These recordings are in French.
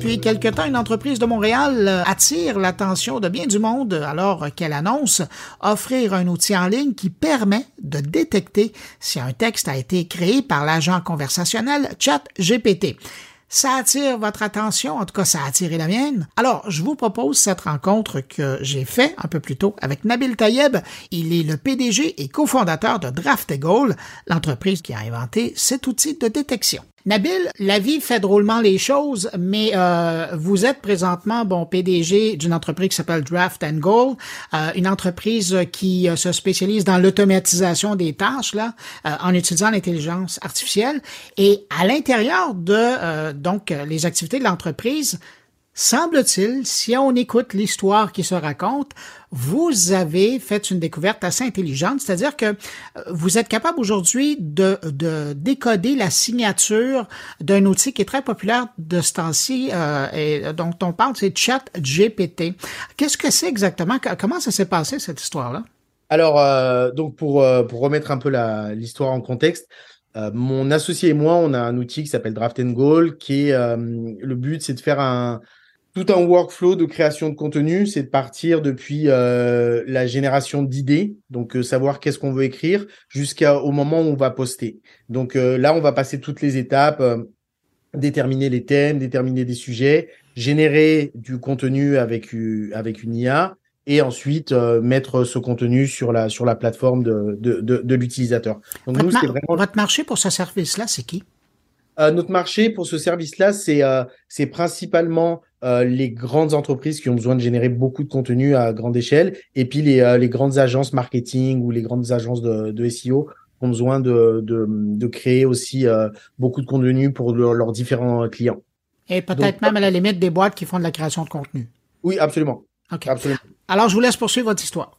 Depuis quelque temps, une entreprise de Montréal euh, attire l'attention de bien du monde alors qu'elle annonce offrir un outil en ligne qui permet de détecter si un texte a été créé par l'agent conversationnel ChatGPT ça attire votre attention, en tout cas ça a attiré la mienne. Alors, je vous propose cette rencontre que j'ai fait un peu plus tôt avec Nabil Tayeb. Il est le PDG et cofondateur de Draft l'entreprise qui a inventé cet outil de détection. Nabil, la vie fait drôlement les choses, mais euh, vous êtes présentement bon PDG d'une entreprise qui s'appelle Draft and Goal, euh, une entreprise qui euh, se spécialise dans l'automatisation des tâches là, en utilisant l'intelligence artificielle. Et à l'intérieur de donc les activités de l'entreprise, Semble-t-il, si on écoute l'histoire qui se raconte, vous avez fait une découverte assez intelligente, c'est-à-dire que euh, vous êtes capable aujourd'hui de, de, décoder la signature d'un outil qui est très populaire de ce temps-ci euh, et dont on parle, c'est ChatGPT. Qu'est-ce que c'est exactement? Comment ça s'est passé, cette histoire-là? Alors, euh, donc pour, pour remettre un peu l'histoire en contexte, mon associé et moi, on a un outil qui s'appelle Draft and Goal, qui est le but, c'est de faire un, tout un workflow de création de contenu, c'est de partir depuis euh, la génération d'idées, donc euh, savoir qu'est-ce qu'on veut écrire, jusqu'au moment où on va poster. Donc euh, là, on va passer toutes les étapes, déterminer les thèmes, déterminer des sujets, générer du contenu avec, avec une IA, et ensuite mettre ce contenu sur la, sur la plateforme de, de, de, l'utilisateur. Donc votre, nous, vraiment... votre marché pour ce service-là, c'est qui? Notre marché pour ce service-là, c'est c'est principalement euh, les grandes entreprises qui ont besoin de générer beaucoup de contenu à grande échelle, et puis les, euh, les grandes agences marketing ou les grandes agences de, de SEO ont besoin de, de, de créer aussi euh, beaucoup de contenu pour leurs différents clients. Et peut-être même à la limite des boîtes qui font de la création de contenu. Oui, absolument. absolument. Alors, je vous laisse poursuivre votre histoire.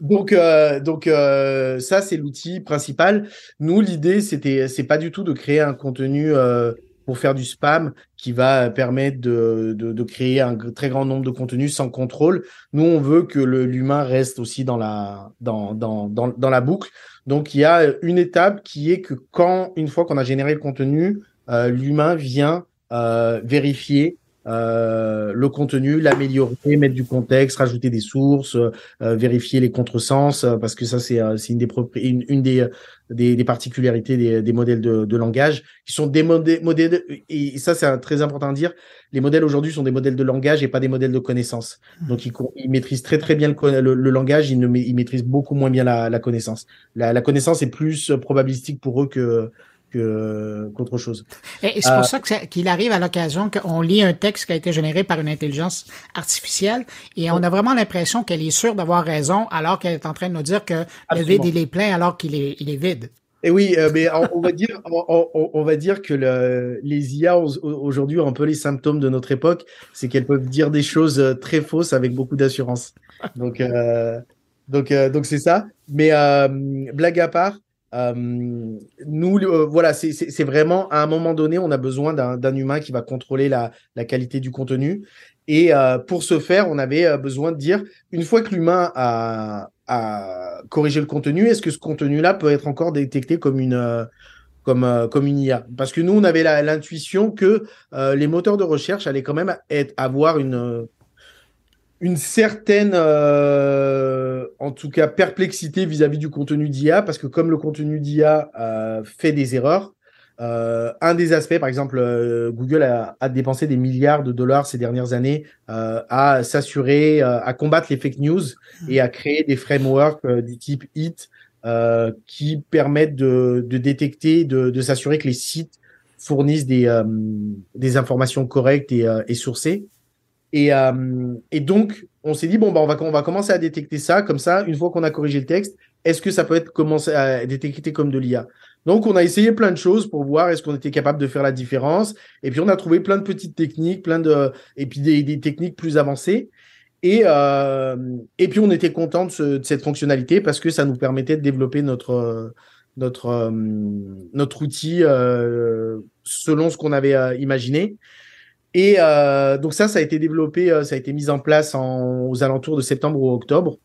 Donc, euh, donc euh, ça c'est l'outil principal. Nous, l'idée c'était, c'est pas du tout de créer un contenu euh, pour faire du spam qui va permettre de, de, créer un très grand nombre de contenus sans contrôle. Nous, on veut que l'humain reste aussi dans la, dans, dans, dans, dans, la boucle. Donc, il y a une étape qui est que quand, une fois qu'on a généré le contenu, euh, l'humain vient euh, vérifier euh, le contenu, l'améliorer, mettre du contexte, rajouter des sources, euh, vérifier les contresens, euh, parce que ça c'est une des une, une des, des, des particularités des, des modèles de, de, langage qui sont des modèles modèles et ça c'est très important à dire. Les modèles aujourd'hui sont des modèles de langage et pas des modèles de connaissance. Mmh. Donc ils, ils maîtrisent très très bien le, le, langage, ils, ne, ils maîtrisent beaucoup moins bien la, la connaissance. La, la connaissance est plus probabilistique pour eux que qu'autre chose. Et, c'est pour euh, ça qu'il arrive à l'occasion qu'on lit un texte qui a été généré par une intelligence artificielle et on a vraiment l'impression qu'elle est sûre d'avoir raison alors qu'elle est en train de nous dire que le vide il est plein alors qu'il est, il est vide. Et oui, euh, mais on, va dire, on, va dire que le, les IA aujourd'hui ont un peu les symptômes de notre époque, c'est qu'elles peuvent dire des choses euh, très fausses avec beaucoup d'assurance. Donc, donc, donc c'est ça. Mais blague à part, euh, nous, euh, voilà, c'est vraiment à un moment donné, on a besoin d'un humain qui va contrôler la, qualité du contenu. Et euh, pour ce faire, on avait besoin de dire, une fois que l'humain a, corrigé le contenu, est-ce que ce contenu-là peut être encore détecté comme une comme une IA Parce que nous, on avait l'intuition que les moteurs de recherche allaient quand même être, avoir une une certaine, euh, en tout cas, perplexité vis-à-vis du contenu d'IA, parce que comme le contenu d'IA euh, fait des erreurs, euh, un des aspects, par exemple, euh, Google a, a, dépensé des milliards de dollars ces dernières années euh, à s'assurer, euh, à combattre les fake news mmh. et à créer des frameworks du type HIT qui permettent de, de détecter, de, de s'assurer que les sites fournissent des, des informations correctes et, et sourcées. Et, euh, et donc, on s'est dit, bon, bah, on, va, on va commencer à détecter ça. Comme ça, une fois qu'on a corrigé le texte, est-ce que ça peut être commencé à détecter comme de l'IA Donc, on a essayé plein de choses pour voir est-ce qu'on était capable de faire la différence. Et puis, on a trouvé plein de petites techniques, plein de, et puis des, techniques plus avancées. Et, euh, et puis, on était content de, ce, de, cette fonctionnalité parce que ça nous permettait de développer notre, notre, euh, notre outil euh, selon ce qu'on avait euh, imaginé. Et euh, donc ça, ça a été développé, euh, ça a été mis en place aux alentours de septembre ou octobre.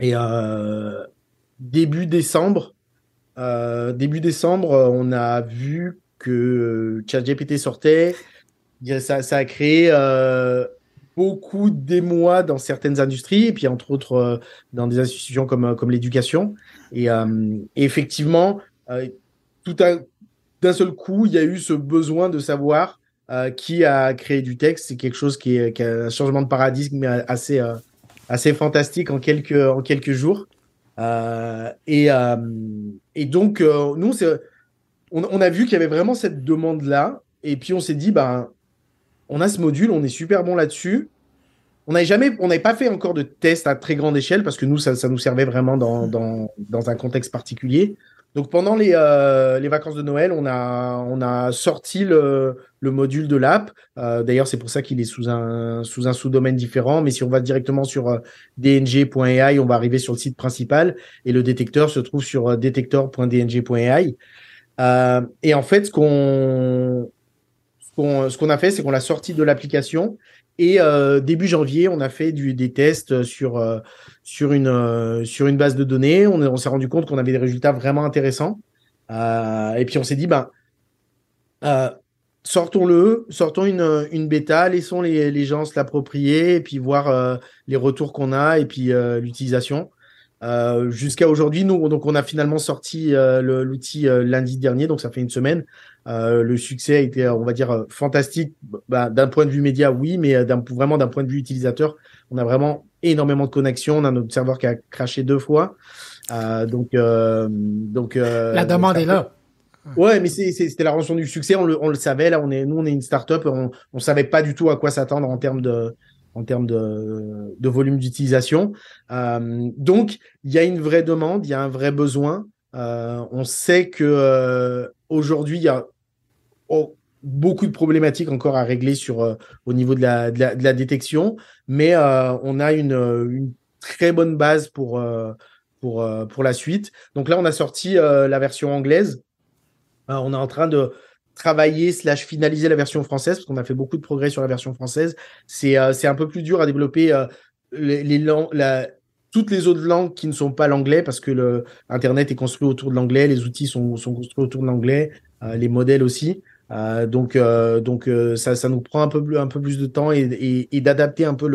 Et euh, début décembre, début décembre, on a vu que ChatGPT sortait. ça, ça, a créé beaucoup d'émoi dans certaines industries, et puis entre autres dans des institutions comme, comme l'éducation. Et, et, effectivement, tout d'un seul coup, il y a eu ce besoin de savoir qui a créé du texte. C'est quelque chose qui est, qui a un changement de paradigme assez, assez fantastique en quelques, en quelques jours. Euh, et, euh, et donc, euh, nous, on, on, a vu qu'il y avait vraiment cette demande-là. Et puis, on s'est dit, ben, on a ce module, on est super bon là-dessus. On n'avait jamais, on n'avait pas fait encore de test à très grande échelle parce que nous, ça, ça nous servait vraiment dans, dans, dans un contexte particulier. Donc pendant les, euh, les, vacances de Noël, on a, on a sorti le, le module de l'app. Euh, D'ailleurs, c'est pour ça qu'il est sous un, sous un sous-domaine différent. Mais si on va directement sur euh, dng.ai, on va arriver sur le site principal et le détecteur se trouve sur detector.dng.ai. Euh, et en fait, ce qu'on ce qu'on a fait, c'est qu'on l'a sorti de l'application et euh, début janvier, on a fait du, des tests sur, euh, sur, une, euh, sur une base de données. On, s'est rendu compte qu'on avait des résultats vraiment intéressants. et puis on s'est dit, ben, sortons-le, sortons une, une bêta, laissons les, les gens se l'approprier et puis voir les retours qu'on a et puis l'utilisation. Euh, jusqu'à aujourd'hui, nous, donc on a finalement sorti euh, l'outil euh, lundi dernier, donc ça fait une semaine. le succès a été, on va dire, fantastique. Bah, d'un point de vue média, oui, mais vraiment d'un point de vue utilisateur, on a vraiment énormément de connexions. On a notre serveur qui a craché deux fois. donc, donc la demande est là. Ouais, mais c'était la rançon du succès. On le, on le savait. Là, on est, nous, on est une startup. On, on savait pas du tout à quoi s'attendre en termes de, en termes de, volume d'utilisation. Euh, donc, il y a une vraie demande, il y a un vrai besoin. Euh, on sait que euh, aujourd'hui, il y a oh, beaucoup de problématiques encore à régler sur au niveau de la, détection, mais on a une, très bonne base pour pour la suite. Donc là, on a sorti la version anglaise. on est en train de travailler slash finaliser la version française parce qu'on a fait beaucoup de progrès sur la version française. C'est euh, un peu plus dur à développer euh, les, les toutes les autres langues qui ne sont pas l'anglais parce que le Internet est construit autour de l'anglais, les outils sont, sont construits autour de l'anglais, euh, les modèles aussi. donc donc ça, ça nous prend un peu un peu plus de temps et, et, d'adapter un peu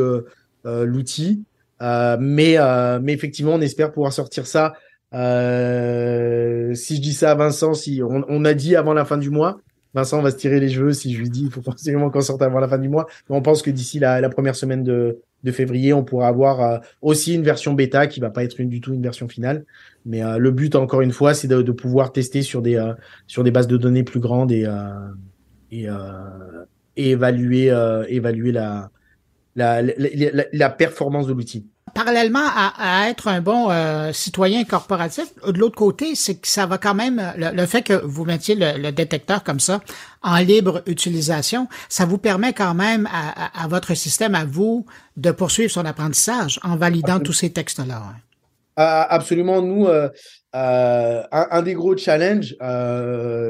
l'outil. mais mais effectivement, on espère pouvoir sortir ça. si je dis ça à Vincent, si on a dit avant la fin du mois, Vincent va se tirer les cheveux si je lui dis il faut forcément qu'on sorte avant la fin du mois. Mais on pense que d'ici la, première semaine de, février, on pourra avoir euh, aussi une version bêta qui va pas être une, du tout une version finale. Mais euh, le but, encore une fois, c'est de, pouvoir tester sur des, euh, sur des bases de données plus grandes et, évaluer, évaluer la, la, la, la performance de l'outil parallèlement à, être un bon euh, citoyen corporatif, de l'autre côté, c'est que ça va quand même, le, fait que vous mettiez le, détecteur comme ça en libre utilisation, ça vous permet quand même à, votre système, à vous, de poursuivre son apprentissage en validant tous ces textes-là. Hein. Ah, absolument. Nous, euh, euh, un, des gros challenges,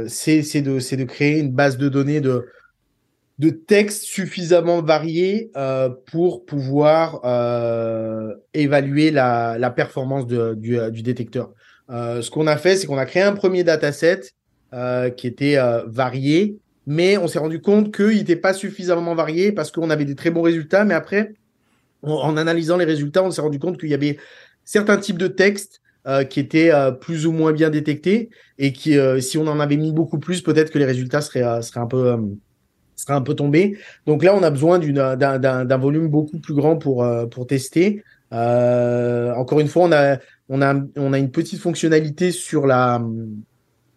c'est de, de créer une base de données de de textes suffisamment variés euh, pour pouvoir euh, évaluer la, performance de, du, détecteur. Euh, ce qu'on a fait, c'est qu'on a créé un premier dataset euh, qui était euh, varié, mais on s'est rendu compte qu'il n'était pas suffisamment varié parce qu'on avait des très bons résultats, mais après, en analysant les résultats, on s'est rendu compte qu'il y avait certains types de textes euh, qui étaient plus ou moins bien détectés et qui, si on en avait mis beaucoup plus, peut-être que les résultats seraient un peu sera un peu tombé. Donc là, on a besoin d'un volume beaucoup plus grand pour, euh, pour tester. Euh, encore une fois, on a, on, a, on a une petite fonctionnalité sur la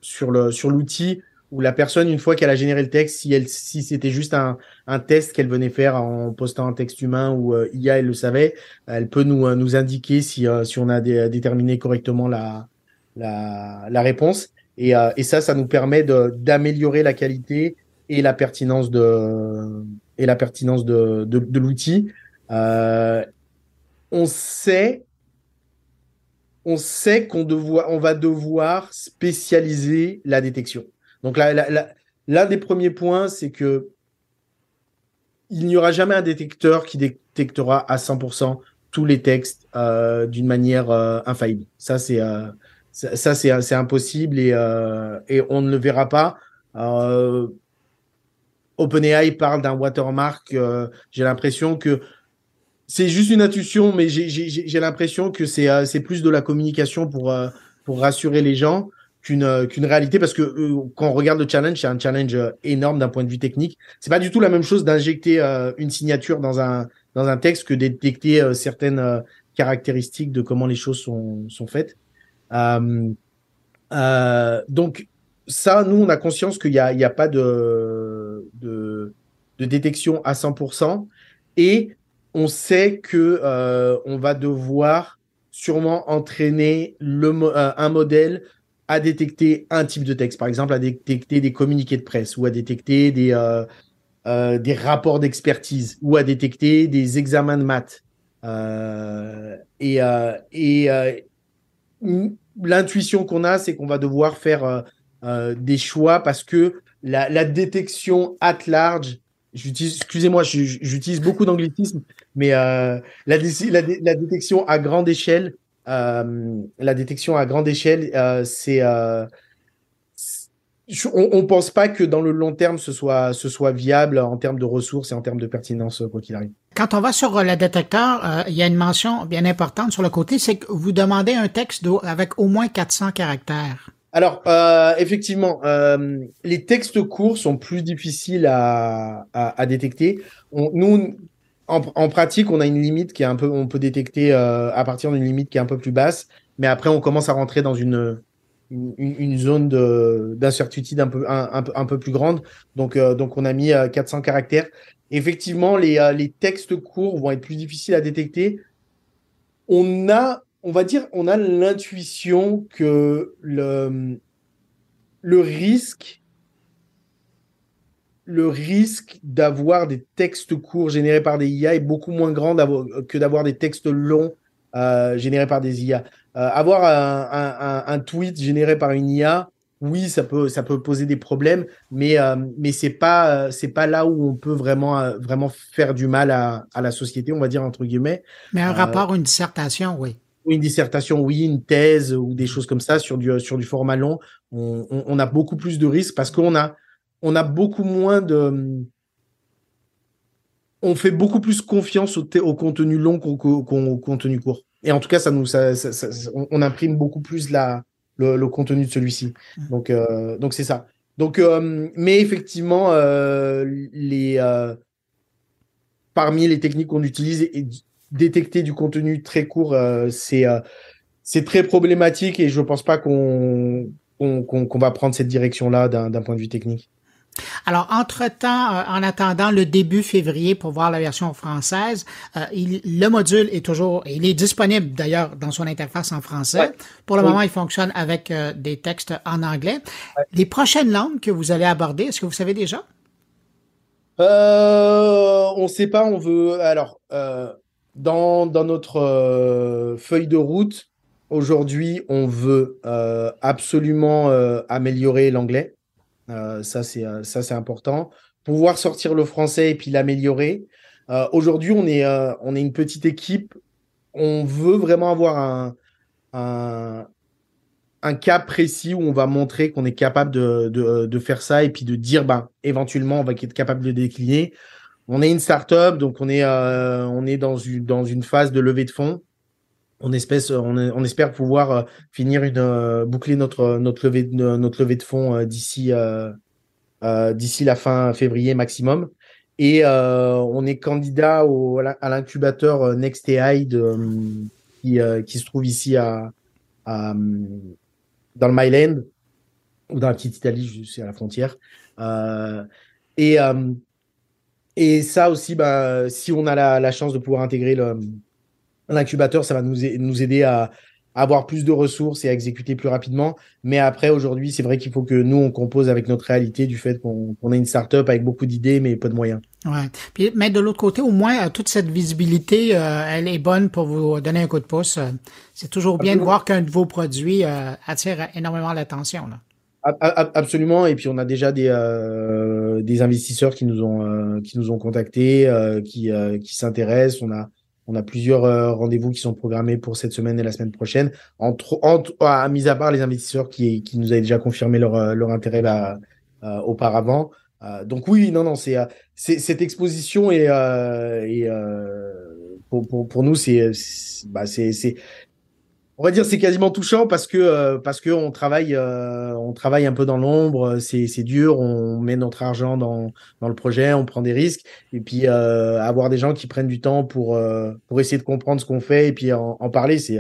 sur sur l'outil où la personne, une fois qu'elle a généré le texte, si si c'était juste un, un test qu'elle venait faire en postant un texte humain ou euh, IA, elle le savait, elle peut nous nous indiquer si si on a déterminé correctement la la, la réponse. Et, et ça, ça nous permet d'améliorer la qualité et la pertinence de et la pertinence de, de, l'outil. Euh, on sait on sait qu'on on va devoir spécialiser la détection. Donc l'un des premiers points, c'est que il n'y aura jamais un détecteur qui détectera à 100% tous les textes euh, d'une manière euh, infaillible. Ça, c'est ça, c'est impossible et, et on ne le verra pas. Euh, OpenAI parle d'un watermark. j'ai l'impression que c'est juste une intuition, mais j'ai l'impression que c'est plus de la communication pour, pour rassurer les gens qu'une réalité parce que quand on regarde le challenge, c'est un challenge énorme d'un point de vue technique. C'est pas du tout la même chose d'injecter une signature dans un dans un texte que détecter certaines caractéristiques de comment les choses sont sont faites. Euh, donc ça, nous, on a conscience qu'il n'y a, y a pas de, de, détection à 100%. Et on sait que euh, on va devoir sûrement entraîner le, euh, un modèle à détecter un type de texte, par exemple à détecter des communiqués de presse ou à détecter des, euh, des rapports d'expertise ou à détecter des examens de maths. Et et l'intuition qu'on a, c'est qu'on va devoir faire des choix parce que la, la détection at large, excusez-moi, j'utilise beaucoup d'anglicisme, mais euh, la, détection à grande échelle, euh, la détection à grande échelle, euh, c'est on, ne pense pas que dans le long terme ce soit ce soit viable en termes de ressources et en termes de pertinence quoi qu'il arrive. Quand on va sur le détecteur, euh, il y a une mention bien importante sur le côté, c'est que vous demandez un texte avec au moins 400 caractères. Alors euh, effectivement, euh, les textes courts sont plus difficiles à, à, à détecter. Nous en, en, pratique, on a une limite qui est un peu, on peut détecter euh, à partir d'une limite qui est un peu plus basse, mais après on commence à rentrer dans une une, une zone d'incertitude un peu, un, un, peu plus grande. Donc, euh, donc on a mis 400 euh, caractères. Effectivement, les, euh, les textes courts vont être plus difficiles à détecter. On a, on va dire, on a l'intuition que le, le risque le risque d'avoir des textes courts générés par des IA est beaucoup moins grand que d'avoir des textes longs euh, générés par des IA. Euh, avoir un, un, un, tweet généré par une IA, oui, ça peut, ça peut poser des problèmes, mais, euh, mais c'est pas, c'est pas là où on peut vraiment, vraiment faire du mal à, à la société, on va dire entre guillemets. Mais un rapport, une dissertation, oui. Une dissertation, oui, une thèse ou des choses comme ça sur du, sur du format long, on, on, on a beaucoup plus de risques parce qu'on a, on a beaucoup moins de, on fait beaucoup plus confiance au, au contenu long qu'au contenu court. Et en tout cas, ça nous, ça, ça, on, imprime beaucoup plus la, le, le contenu de celui-ci. Mmh. Donc, euh, donc c'est ça. Donc, euh, mais effectivement, euh, les, parmi les techniques qu'on utilise, et détecter du contenu très court, euh, c'est, euh, c'est très problématique et je pense pas qu'on, va prendre cette direction-là d'un point de vue technique. Alors, entre-temps, euh, en attendant le début février pour voir la version française, euh, il, le module est toujours, il est disponible d'ailleurs dans son interface en français. Ouais. Pour le oui. moment, il fonctionne avec euh, des textes en anglais. Ouais. Les prochaines langues que vous allez aborder, est-ce que vous savez déjà? On ne sait pas, on veut. Alors, dans, notre feuille de route, aujourd'hui, on veut absolument améliorer l'anglais. Euh, ça, c'est euh, important. Pouvoir sortir le français et puis l'améliorer. Euh, Aujourd'hui, on est euh, une petite équipe. On veut vraiment avoir un cas précis où on va montrer qu'on est capable de, de, de, faire ça et puis de dire, ben, éventuellement, on va être capable de décliner. On est une startup, donc on est, euh, on est dans une, dans une phase de levée de fonds. On, espèce, on, espère pouvoir euh, finir une euh, boucler notre notre levée de, notre levée de fonds euh, d'ici d'ici la fin février maximum. Et on est candidat au, à l'incubateur Next AI de, qui, qui se trouve ici à, à dans le Myland ou dans la petite Italie juste à la frontière. Et et ça aussi bah si on a la, la chance de pouvoir intégrer L'incubateur, ça va nous, nous aider à, avoir plus de ressources et à exécuter plus rapidement. Mais après, aujourd'hui, c'est vrai qu'il faut que nous, on compose avec notre réalité du fait qu'on qu a une startup avec beaucoup d'idées, mais pas de moyens. Ouais. Puis, mais de l'autre côté, au moins, toute cette visibilité, euh, elle est bonne pour vous donner un coup de pouce. C'est toujours bien Absolument. de voir qu'un de vos produits euh, attire énormément l'attention. Absolument. Et puis, on a déjà des, euh, des investisseurs qui nous ont, euh, qui nous ont contactés, qui, qui s'intéressent. On a, on a plusieurs euh, rendez-vous qui sont programmés pour cette semaine et la semaine prochaine. Entre, entre à mis à part les investisseurs qui, qui nous avaient déjà confirmé leur, euh, leur intérêt euh, auparavant, donc oui, non, non, c'est cette exposition et, pour, pour, pour, nous, c'est bah, c'est on va dire c'est quasiment touchant parce que euh, parce que on travaille euh, on travaille un peu dans l'ombre, c'est c'est dur, on met notre argent dans dans le projet, on prend des risques et puis euh, avoir des gens qui prennent du temps pour pour essayer de comprendre ce qu'on fait et puis en, en parler, c'est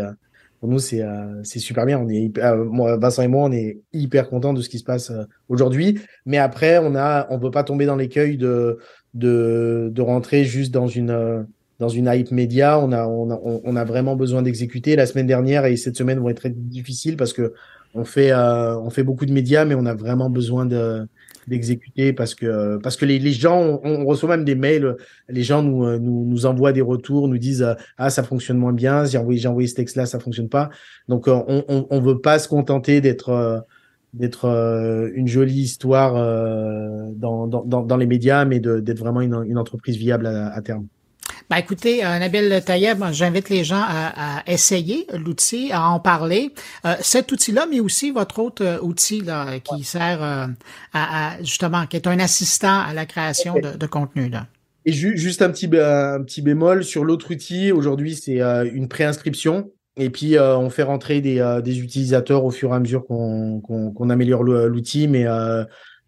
pour nous c'est c'est super bien. On est moi Vincent et moi on est hyper contents de ce qui se passe aujourd'hui, mais après on a on veut pas tomber dans l'écueil de de de rentrer juste dans une dans une hype média. On a, on a, on a vraiment besoin d'exécuter. La semaine dernière et cette semaine vont être très difficiles parce que on fait, euh, on fait beaucoup de médias, mais on a vraiment besoin de d'exécuter parce que parce que les, les gens on, reçoit même des mails les gens nous nous, nous envoient des retours nous disent ah ça fonctionne moins bien j'ai envoyé j'ai envoyé ce texte là ça fonctionne pas donc on on, on veut pas se contenter d'être d'être une jolie histoire dans, dans, dans, les médias mais d'être vraiment une, une entreprise viable à terme ben écoutez, euh, Nabil Tayeb, j'invite les gens à, essayer l'outil, à en parler. Euh, cet outil-là, mais aussi votre autre euh, outil là, qui sert à, justement, qui est un assistant à la création de, contenu. Là. Et juste un petit, un petit bémol sur l'autre outil. Aujourd'hui, c'est une préinscription. Et puis, on fait rentrer des, des, utilisateurs au fur et à mesure qu'on améliore l'outil. Mais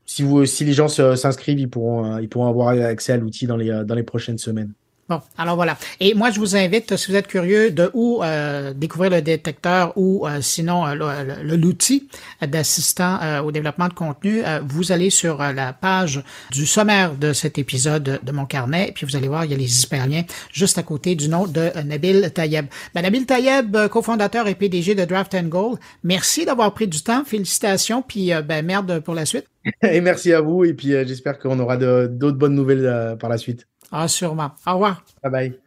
si, vous, si les gens s'inscrivent, ils pourront, ils pourront avoir accès à l'outil dans les, dans les prochaines semaines. Bon, alors voilà. Et moi, je vous invite, si vous êtes curieux de où euh, découvrir le détecteur ou euh, sinon euh, l'outil d'assistant au développement de contenu, vous allez sur la page du sommaire de cet épisode de mon carnet, puis vous allez voir, il y a les hyperliens juste à côté du nom de Nabil Tayeb. Ben, Nabil Tayeb, cofondateur et PDG de Draft and Goal, merci d'avoir pris du temps. Félicitations, puis ben, merde pour la suite. Et merci à vous, et puis j'espère qu'on aura d'autres bonnes nouvelles par la suite. Ah, sûrement. Au revoir. Bye bye.